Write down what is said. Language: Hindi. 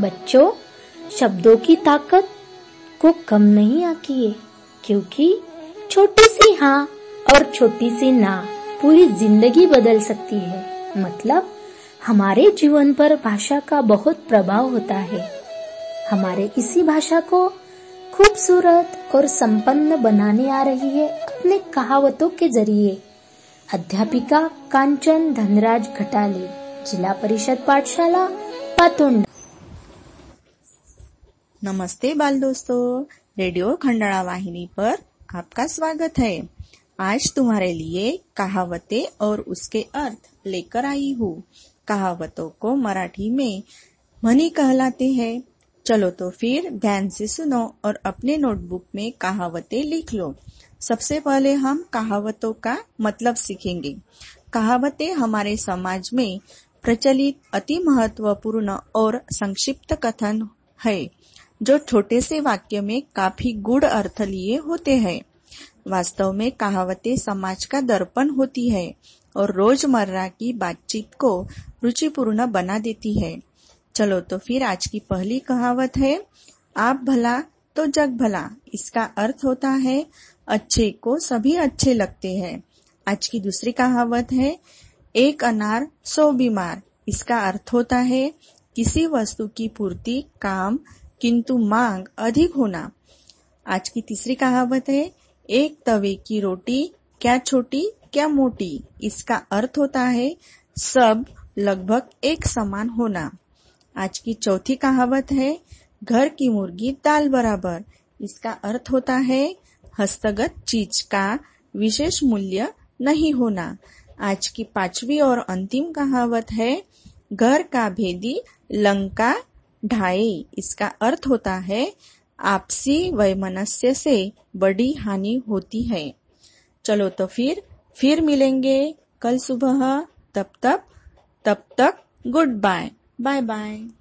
बच्चों, शब्दों की ताकत को कम नहीं आकिए क्योंकि छोटी सी हाँ और छोटी सी ना पूरी ज़िंदगी बदल सकती है। मतलब हमारे जीवन पर भाषा का बहुत प्रभाव होता है। हमारे इसी भाषा को खूबसूरत और संपन्न बनाने आ रही है अपने कहावतों के ज़रिए। अध्यापिका कांचन धनराज घटाले, जिला परिषद पाठशाला, पातोंड। नमस्ते बाल दोस्तों, रेडियो खंडाला वाहिनी पर आपका स्वागत है। आज तुम्हारे लिए कहावतें और उसके अर्थ लेकर आई हूँ। कहावतों को मराठी में मनी कहलाते हैं। चलो तो फिर ध्यान से सुनो और अपने नोटबुक में कहावतें लिख लो। सबसे पहले हम कहावतों का मतलब सीखेंगे। कहावतें हमारे समाज में प्रचलित अति महत्वपूर्ण और संक्षिप्त कथन है। जो छोटे से वाक्य में काफ़ी गुड़ अर्थ लिए होते हैं। वास्तव में कहावतें समाज का दर्पण होती है और रोज़मर्रा की बातचीत को रुचिपूर्ण बना देती है। चलो तो फिर आज की पहली कहावत है, आप भला तो जग भला। इसका अर्थ होता है, अच्छे को सभी अच्छे लगते हैं। आज की दूसरी कहावत है, एक अनार सौ बीमार। इसका अर्थ होता है, किसी वस्तु की पूर्ति, काम किंतु मांग अधिक होना। आज की तीसरी कहावत है, एक तवे की रोटी, क्या छोटी, क्या मोटी? इसका अर्थ होता है, सब लगभग एक समान होना। आज की चौथी कहावत है, घर की मुर्गी दाल बराबर। इसका अर्थ होता है, हस्तगत चीज़ का विशेष मूल्य नहीं होना। आज की पांचवी और अंतिम कहावत है, घर का भेदी लंका ढाए इसका अर्थ होता है, आपसी वैमनस्य से बड़ी हानि होती है। चलो तो फिर फिर मिलेंगे कल सुबह। तब तक तब तक गुड बाय। Bye bye.